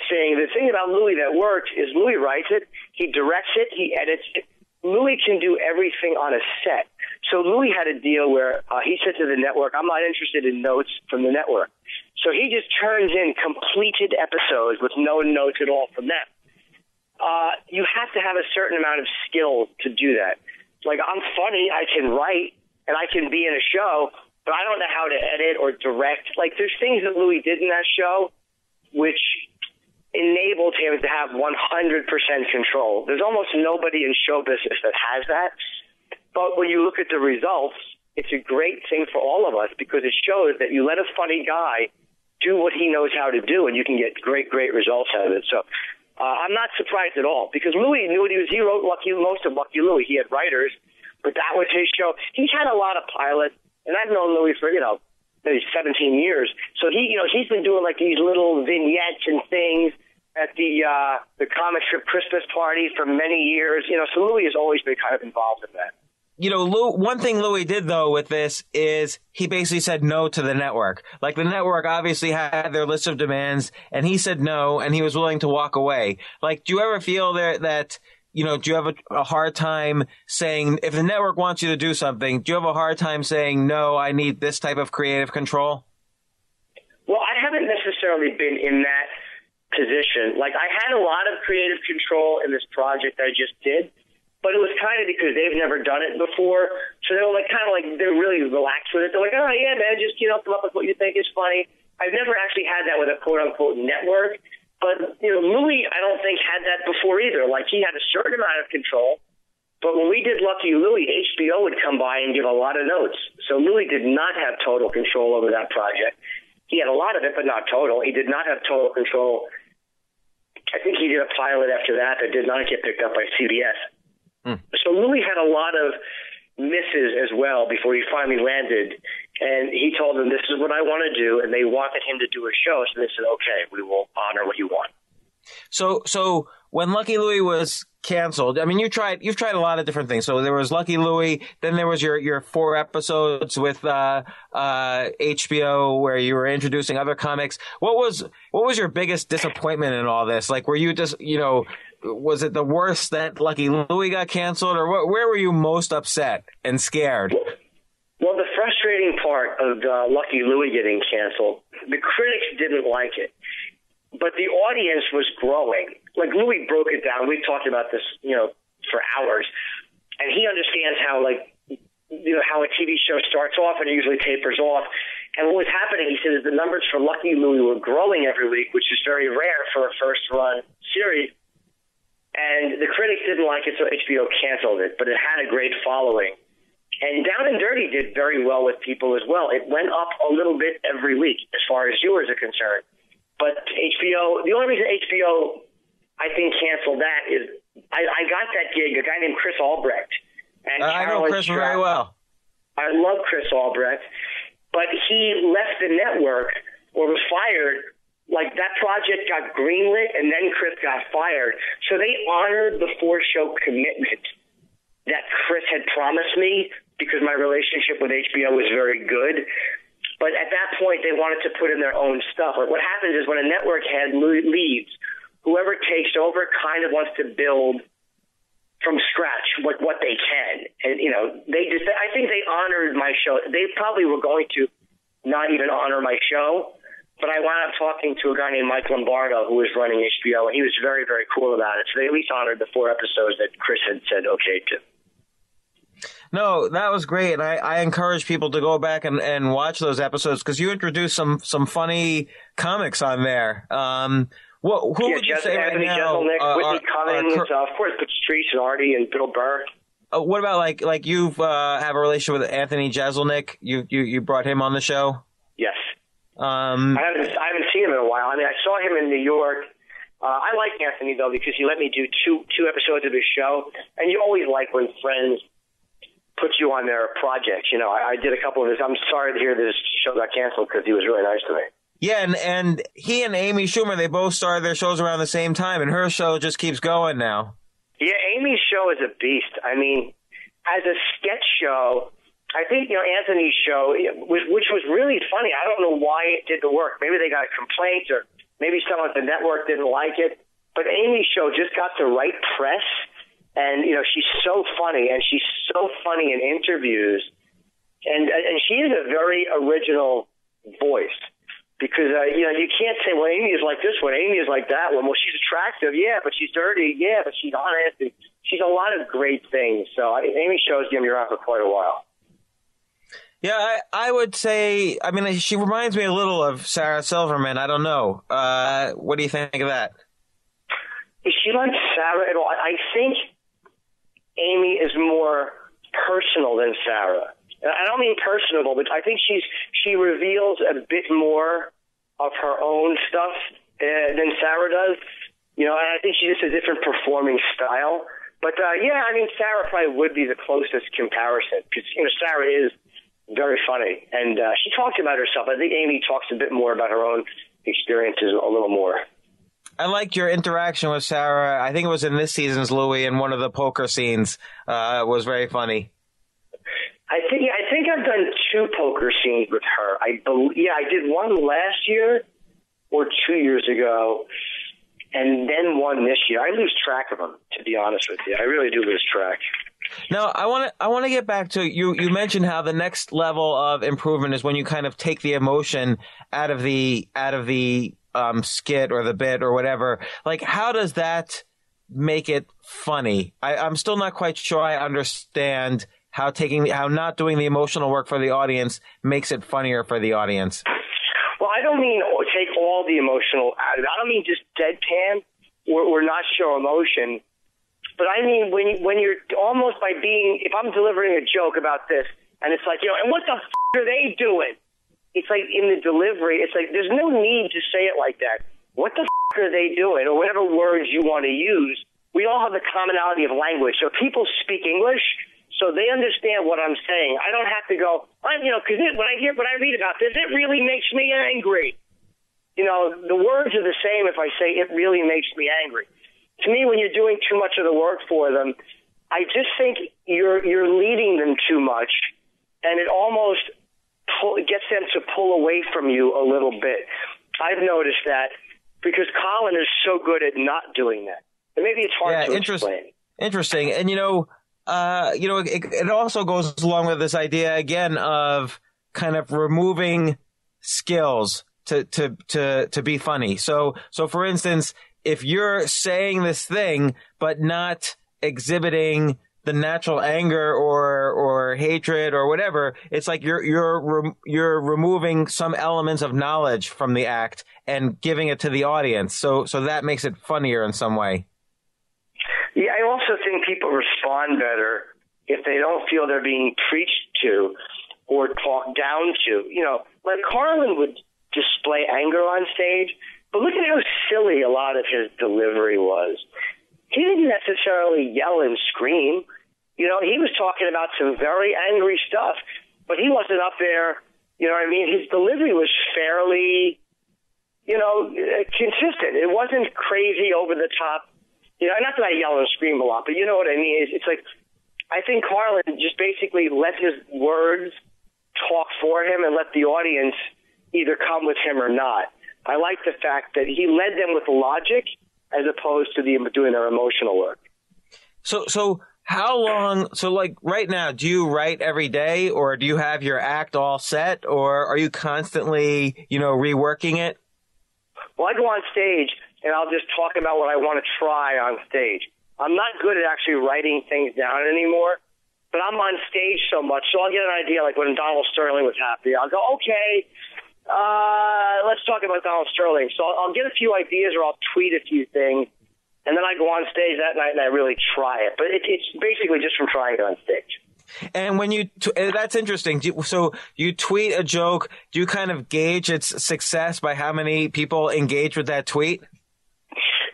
thing. The thing about Louis that works is Louis writes it, he directs it, he edits it. Louis can do everything on a set. So Louis had a deal where uh, he said to the network, "I'm not interested in notes from the network." So he just turns in completed episodes with no notes at all from them. Uh, you have to have a certain amount of skill to do that. Like I'm funny, I can write, and I can be in a show, but I don't know how to edit or direct. Like there's things that Louis did in that show, which enabled him to have 100% control. There's almost nobody in show business that has that. But when you look at the results, it's a great thing for all of us because it shows that you let a funny guy do what he knows how to do, and you can get great, great results out of it. So uh, I'm not surprised at all because Louis knew what he was. He wrote Lucky most of Lucky Louie. He had writers, but that was his show. He's had a lot of pilots, and I've known Louis for you know maybe 17 years. So he, you know, he's been doing like these little vignettes and things at the uh, the comic strip Christmas party for many years. You know, so Louis has always been kind of involved in that you know, Lou, one thing Louis did though with this is he basically said no to the network. Like the network obviously had their list of demands and he said no and he was willing to walk away. Like, do you ever feel that, that, you know, do you have a, a hard time saying, if the network wants you to do something, do you have a hard time saying, no, I need this type of creative control? Well, I haven't necessarily been in that position. Like, I had a lot of creative control in this project I just did but it was kind of because they've never done it before. So they were like kind of like they're really relaxed with it. They're like, oh yeah, man, just you know come up with what you think is funny. I've never actually had that with a quote unquote network, but you know Louis, I don't think had that before either. Like he had a certain amount of control. But when we did Lucky Louie, HBO would come by and give a lot of notes. So Louis did not have total control over that project. He had a lot of it, but not total. He did not have total control. I think he did a pilot after that that did not get picked up by CBS. Mm. So Louis had a lot of misses as well before he finally landed. And he told them, "This is what I want to do," and they wanted him to do a show. So they said, "Okay, we will honor what you want." So, so when Lucky Louie was canceled, I mean, you tried, you've tried a lot of different things. So there was Lucky Louie, then there was your your four episodes with uh, uh, HBO where you were introducing other comics. What was what was your biggest disappointment in all this? Like, were you just, you know, was it the worst that Lucky Louie got canceled, or what, where were you most upset and scared? Well, the frustrating part of uh, Lucky Louie getting canceled, the critics didn't like it, but the audience was growing. Like Louis broke it down. We've talked about this, you know, for hours, and he understands how like you know how a TV show starts off and it usually tapers off. And what was happening, he said, is the numbers for Lucky Louie were growing every week, which is very rare for a first run series and the critics didn't like it, so HBO canceled it. But it had a great following, and Down and Dirty did very well with people as well. It went up a little bit every week as far as viewers are concerned. But HBO, the only reason HBO, I think, canceled that is I, I got that gig. A guy named Chris Albrecht. And I know Chris Stroud. very well. I love Chris Albrecht, but he left the network or was fired like that project got greenlit and then Chris got fired. So they honored the four show commitment that Chris had promised me because my relationship with HBO was very good. But at that point, they wanted to put in their own stuff. What happens is when a network head leaves, whoever takes over kind of wants to build from scratch what what they can, and you know they just. I think they honored my show. They probably were going to not even honor my show, but I wound up talking to a guy named Mike Lombardo who was running HBO, and he was very, very cool about it. So they at least honored the four episodes that Chris had said okay to. No, that was great, and I, I encourage people to go back and, and watch those episodes because you introduced some some funny comics on there. Um, what, who yeah, would you say Anthony right now? Jeselnik, uh, Whitney Cummings, uh, of course, Patrice and Artie and Bill Burr. Uh, what about like like you've uh, have a relationship with Anthony Jeselnik? You you you brought him on the show. Yes. Um, I haven't I haven't seen him in a while. I mean, I saw him in New York. Uh, I like Anthony though because he let me do two two episodes of his show, and you always like when friends put you on their projects. You know, I, I did a couple of his. I'm sorry to hear that this show got canceled because he was really nice to me. Yeah, and and he and Amy Schumer, they both started their shows around the same time, and her show just keeps going now. Yeah, Amy's show is a beast. I mean, as a sketch show, I think you know Anthony's show, which, was really funny. I don't know why it did the work. Maybe they got a complaint, or maybe someone at the network didn't like it. But Amy's show just got the right press, and you know she's so funny, and she's so funny in interviews, and and she is a very original voice because uh, you know you can't say well Amy is like this one, Amy is like that one. Well, she's attractive, yeah, but she's dirty, yeah, but she's honest. She's a lot of great things. So I, Amy shows be around for quite a while. Yeah, I, I would say. I mean, she reminds me a little of Sarah Silverman. I don't know. Uh, what do you think of that? Is she like Sarah at all? I think Amy is more personal than Sarah. I don't mean personable, but I think she's she reveals a bit more of her own stuff uh, than Sarah does. You know, and I think she's just a different performing style. But uh, yeah, I mean, Sarah probably would be the closest comparison because you know Sarah is very funny. And uh, she talked about herself. I think Amy talks a bit more about her own experiences a little more. I like your interaction with Sarah. I think it was in this season's Louie in one of the poker scenes. Uh, it was very funny. I think I think I've done two poker scenes with her. I believe, yeah, I did one last year or two years ago, and then one this year. I lose track of them, to be honest with you. I really do lose track. Now, I want to I want to get back to you. You mentioned how the next level of improvement is when you kind of take the emotion out of the out of the um, skit or the bit or whatever. Like, how does that make it funny? I, I'm still not quite sure I understand how taking how not doing the emotional work for the audience makes it funnier for the audience. Well, I don't mean take all the emotional out. I don't mean just deadpan or, or not show emotion. But I mean, when when you're almost by being, if I'm delivering a joke about this, and it's like, you know, and what the f- are they doing? It's like in the delivery, it's like there's no need to say it like that. What the f- are they doing, or whatever words you want to use. We all have the commonality of language, so people speak English, so they understand what I'm saying. I don't have to go, I'm, you know, because when I hear when I read about this, it really makes me angry. You know, the words are the same if I say it really makes me angry to me, when you're doing too much of the work for them, I just think you're you're leading them too much, and it almost pull, gets them to pull away from you a little bit. I've noticed that because Carlin is so good at not doing that. And maybe it's hard yeah, to interest, explain. Interesting, and you know, uh, you know, it, it also goes along with this idea again of kind of removing skills to to to to be funny. So so for instance, if you're saying this thing but not exhibiting the natural anger or or hatred or whatever, it's like you're you're you're removing some elements of knowledge from the act and giving it to the audience. So so that makes it funnier in some way. Yeah, I also think people respond better if they don't feel they're being preached to or talked down to. You know, like Carlin would display anger on stage, but look at how silly a lot of his delivery was. He didn't necessarily yell and scream. You know, he was talking about some very angry stuff, but he wasn't up there. You know what I mean? His delivery was fairly, you know, uh, consistent. It wasn't crazy over the top. You know, not that I yell and scream a lot, but you know what I mean? It's, it's like, I think Carlin just basically let his words talk for him and let the audience either come with him or not. I like the fact that he led them with logic as opposed to the doing their emotional work. So, so how long? So, like right now, do you write every day, or do you have your act all set, or are you constantly, you know, reworking it? Well, I go on stage and I'll just talk about what I want to try on stage. I'm not good at actually writing things down anymore, but I'm on stage so much, so I'll get an idea. Like when Donald Sterling was happy, I'll go, okay, uh, let's talk about Donald Sterling. So I'll, I'll get a few ideas or I'll tweet a few things, and then I go on stage that night and I really try it. But it, it's basically just from trying it on stage. And when you, t- eh, that's interesting. You, so you tweet a joke. Do you kind of gauge its success by how many people engage with that tweet?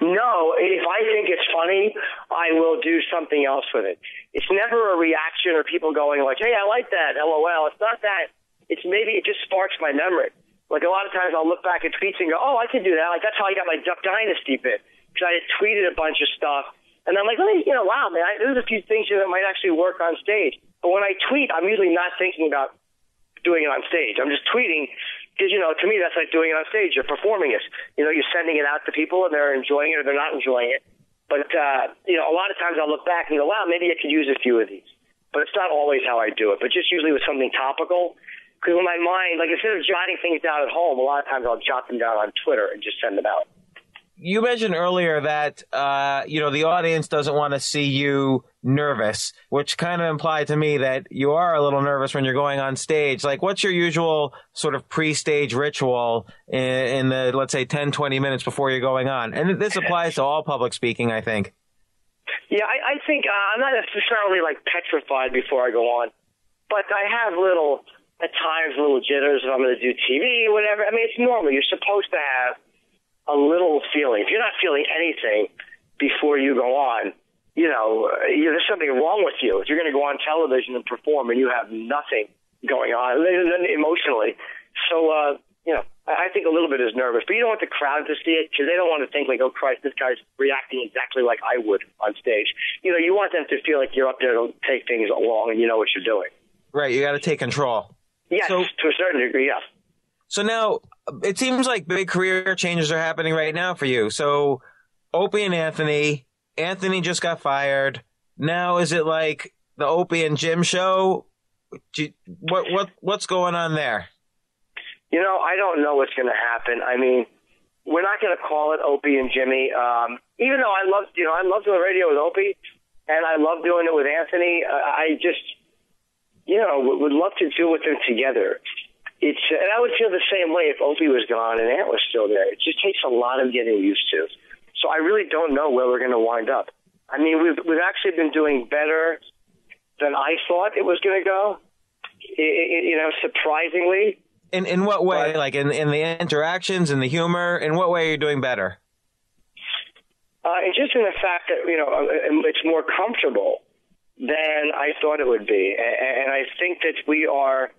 No, if I think it's funny, I will do something else with it. It's never a reaction or people going like, "Hey, I like that," LOL. It's not that. It's maybe it just sparks my memory Like a lot of times I'll look back at tweets and go, oh, I can do that. Like that's how I got my Duck Dynasty bit because I had tweeted a bunch of stuff. And I'm like, let me, you know, wow, man, I, there's a few things here that might actually work on stage. But when I tweet, I'm usually not thinking about doing it on stage. I'm just tweeting because, you know, to me, that's like doing it on stage. You're performing it. You know, you're sending it out to people and they're enjoying it or they're not enjoying it. But, uh, you know, a lot of times I'll look back and go, wow, maybe I could use a few of these. But it's not always how I do it, but just usually with something topical. Because in my mind, like instead of jotting things down at home, a lot of times I'll jot them down on Twitter and just send them out you mentioned earlier that uh, you know the audience doesn't want to see you nervous, which kind of implied to me that you are a little nervous when you're going on stage. Like, what's your usual sort of pre-stage ritual in, in the let's say 10, 20 minutes before you're going on? And this applies to all public speaking, I think. Yeah, I, I think uh, I'm not necessarily like petrified before I go on, but I have little at times little jitters if I'm going to do TV whatever. I mean, it's normal. You're supposed to have a little feeling. If you're not feeling anything before you go on, you know, there's something wrong with you. If you're going to go on television and perform and you have nothing going on emotionally, so uh, you know, I think a little bit is nervous, but you don't want the crowd to see it because they don't want to think like, oh Christ, this guy's reacting exactly like I would on stage. You know, you want them to feel like you're up there to take things along and you know what you're doing. Right, you got to take control. Yes, so, to a certain degree, yes. So now it seems like big career changes are happening right now for you. So Opie and Anthony, Anthony just got fired. Now is it like the Opie and Jim show? You, what what what's going on there? You know, I don't know what's going to happen. I mean, we're not going to call it Opie and Jimmy. Um, even though I love, you know, I love doing radio with Opie, and I love doing it with Anthony. Uh, I just, you know, would love to do with them together it's and I would feel the same way if Opie was gone and Ant was still there. It just takes a lot of getting used to. So I really don't know where we're going to wind up. I mean, we've we've actually been doing better than I thought it was going to go. It, it, you know, surprisingly. In in what way? But, like in in the interactions and the humor. In what way are you doing better? Uh, and just in the fact that you know uh, it's more comfortable than I thought it would be, and, I think that we are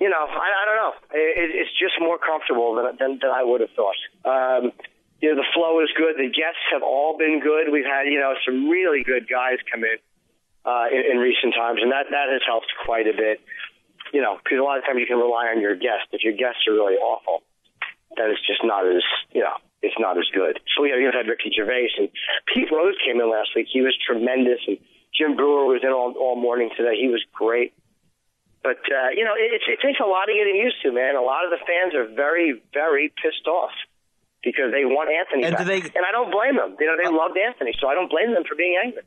you know, I, don't know. It, it's just more comfortable than, than, than I would have thought. Um, you know, the flow is good. The guests have all been good. We've had, you know, some really good guys come in, uh, in, in recent times, and that, that has helped quite a bit. You know, because a lot of times you can rely on your guests. If your guests are really awful, then it's just not as, you know, it's not as good. So, you know, you had Ricky Gervais and Pete Rose came in last week. He was tremendous. And Jim Breuer was in all, all morning today. He was great. But uh, you know, it, it takes a lot of getting used to, man. A lot of the fans are very, very pissed off because they want Anthony and back, they, and I don't blame them. You know, they uh, loved Anthony, so I don't blame them for being angry.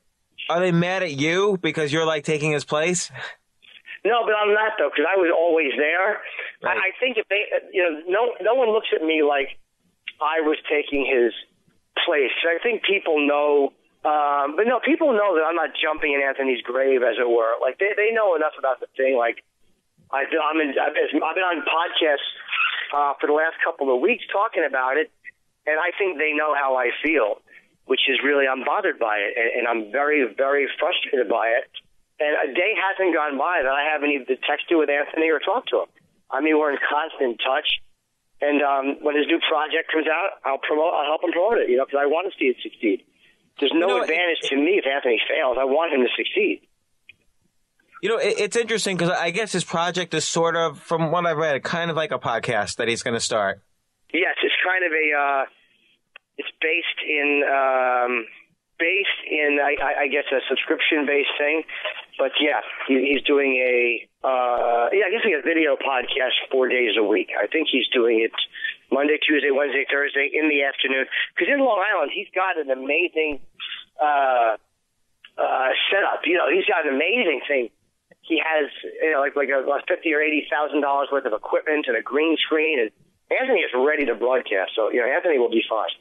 Are they mad at you because you're like taking his place? No, but I'm not though, because I was always there. Right. I, I think if they, you know, no, no one looks at me like I was taking his place. I think people know um, but no, people know that I'm not jumping in Anthony's grave, as it were. Like they they know enough about the thing. Like I've I'm in, I've been on podcasts uh, for the last couple of weeks talking about it, and I think they know how I feel, which is really I'm bothered by it, and, and I'm very very frustrated by it. And a day hasn't gone by that I haven't either texted with Anthony or talked to him. I mean, we're in constant touch. And um, when his new project comes out, I'll promote. I'll help him promote it. You know, because I want to see it succeed. There's no you know, advantage it, to me if Anthony fails. I want him to succeed. You know, it, it's interesting because I guess his project is sort of, from what I've read, kind of like a podcast that he's going to start. Yes, it's kind of a. Uh, it's based in um, based in I, I guess a subscription based thing, but yeah, he, he's doing a uh, yeah I guess like a video podcast four days a week. I think he's doing it Monday, Tuesday, Wednesday, Thursday in the afternoon. Because in Long Island, he's got an amazing uh, uh, setup. You know, he's got an amazing thing. He has you know like like a, a fifty or eighty thousand dollars worth of equipment and a green screen, and Anthony is ready to broadcast. So you know, Anthony will be fine.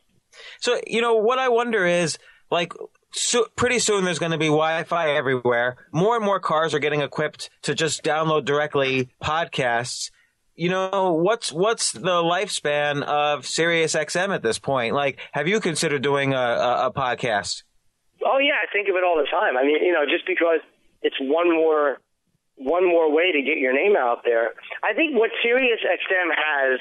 So you know what I wonder is like so pretty soon there's going to be Wi-Fi everywhere. More and more cars are getting equipped to just download directly podcasts you know what's what's the lifespan of Sirius XM at this point? Like, have you considered doing a, a, a podcast? Oh yeah, I think of it all the time. I mean, you know, just because it's one more one more way to get your name out there. I think what Sirius XM has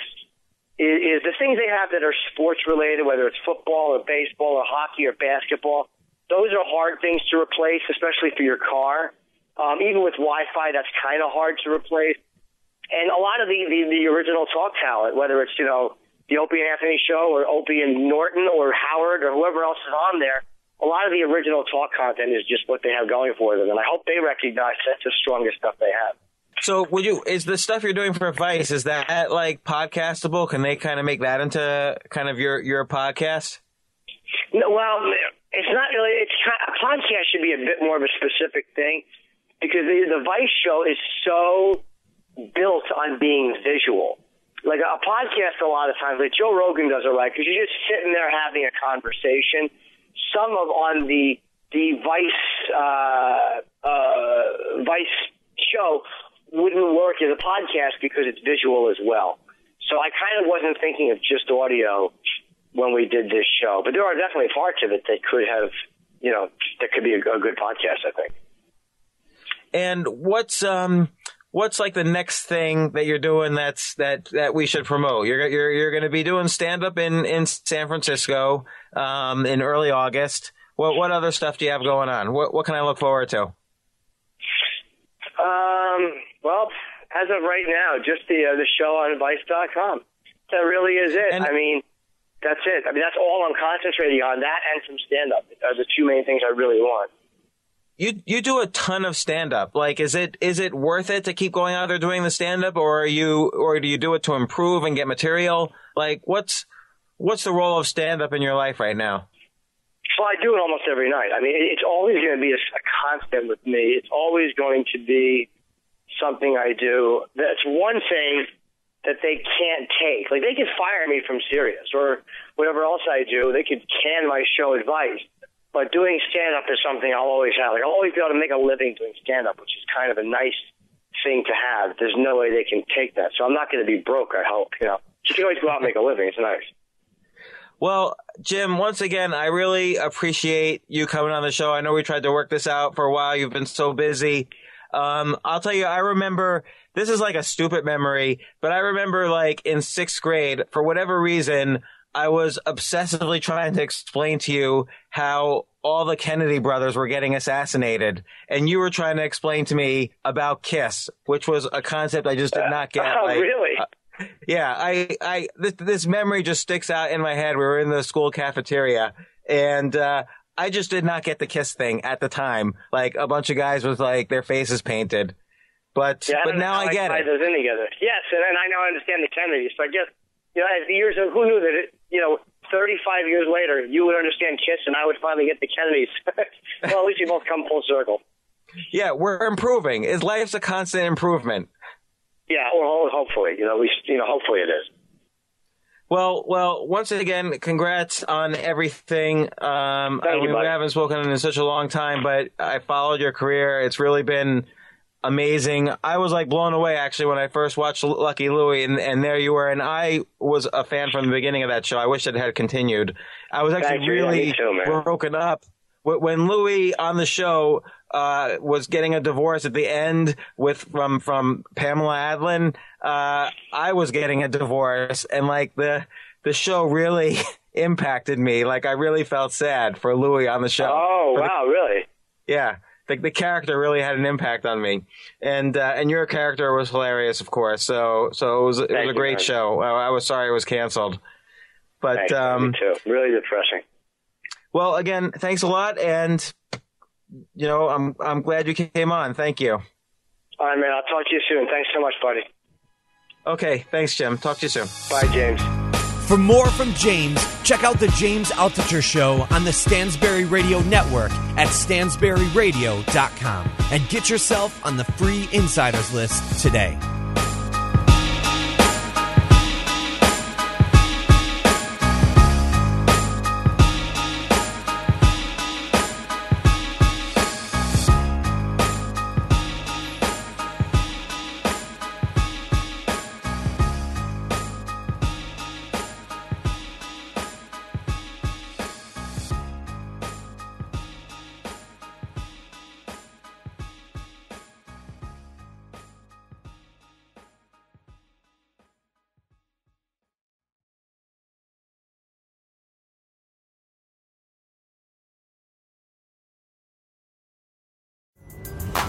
is, is the things they have that are sports related, whether it's football or baseball or hockey or basketball. Those are hard things to replace, especially for your car. Um, even with Wi-Fi, that's kind of hard to replace. And a lot of the, the, the original talk talent, whether it's, you know, the Opie and Anthony show or Opie and Norton or Howard or whoever else is on there, a lot of the original talk content is just what they have going for them. And I hope they recognize that's the strongest stuff they have. So, would you? Is the stuff you're doing for Vice is that like podcastable? Can they kind of make that into kind of your your podcast? No, well, it's not really. It's a podcast should be a bit more of a specific thing because the, the Vice show is so built on being visual. Like a podcast, a lot of times, like Joe Rogan does it right because you're just sitting there having a conversation. Some of on the the Vice uh, uh, Vice show wouldn't work as a podcast because it's visual as well. So I kind of wasn't thinking of just audio when we did this show, but there are definitely parts of it that could have, you know, that could be a, a good podcast. I think. And what's um what's like the next thing that you're doing that's that that we should promote? You're you're you're going to be doing stand up in in San Francisco um, in early August. What what other stuff do you have going on? What what can I look forward to? Um. Well, as of right now, just the uh, the show on Vice.com. That really is it. And- I mean, that's it. I mean, that's all I'm concentrating on. That and some stand up are the two main things I really want. You you do a ton of stand up. Like is it is it worth it to keep going out there doing the stand up or are you or do you do it to improve and get material? Like what's what's the role of stand up in your life right now? Well, I do it almost every night. I mean, it's always going to be a, a constant with me. It's always going to be something I do. That's one thing that they can't take. Like they could fire me from Sirius or whatever else I do. They could can my show advice. But doing stand up is something I'll always have. Like I'll always be able to make a living doing stand up, which is kind of a nice thing to have. There's no way they can take that. So I'm not going to be broke, I hope, you know. You can always go out and make a living. It's nice. Well, Jim, once again, I really appreciate you coming on the show. I know we tried to work this out for a while. You've been so busy. Um, I'll tell you, I remember this is like a stupid memory, but I remember like in sixth grade, for whatever reason, I was obsessively trying to explain to you how all the Kennedy brothers were getting assassinated. And you were trying to explain to me about Kiss, which was a concept I just did not get. Oh, Like, really? uh, yeah, I, I, this, this memory just sticks out in my head. We were in the school cafeteria and, uh, I just did not get the kiss thing at the time. Like a bunch of guys with like their faces painted. But, Yeah, but now how I get it. those in together. Yes, and, and I now understand the Kennedys. So I guess, you know, as the years, of, who knew that, it, you know, 35 years later, you would understand Kiss and I would finally get the Kennedys. well, at least we both come full circle. Yeah, we're improving. Is life's a constant improvement. Yeah, or hopefully, you know, we, you know, hopefully it is. Well, well, once again, congrats on everything. Um, I Thank you, mean, we buddy. haven't spoken in such a long time, but I followed your career. It's really been amazing. I was like blown away actually when I first watched Lucky Louie, and, and there you were. And I was a fan from the beginning of that show. I wish it had continued. I was actually. Really too, broken up when Louie on the show uh, was getting a divorce at the end with from from Pamela Adlon. Uh, I was getting a divorce, and like the the show really impacted me. Like I really felt sad for Louie on the show. Oh, For the- wow, really? yeah. The, the character really had an impact on me, and uh, and your character was hilarious, of course. So so it was it Thank was a great man. show. I, I was sorry it was canceled, but Thanks, um, me too. Really depressing. well, again, thanks a lot, and you know, I'm I'm glad you came on. Thank you. All right, man. I'll talk to you soon. Thanks so much, buddy. Okay, thanks, Jim. Talk to you soon. Bye, James. For more from James, check out the James Altucher Show on the Stansberry Radio Network at stansberryradio.com and get yourself on the free insiders list today.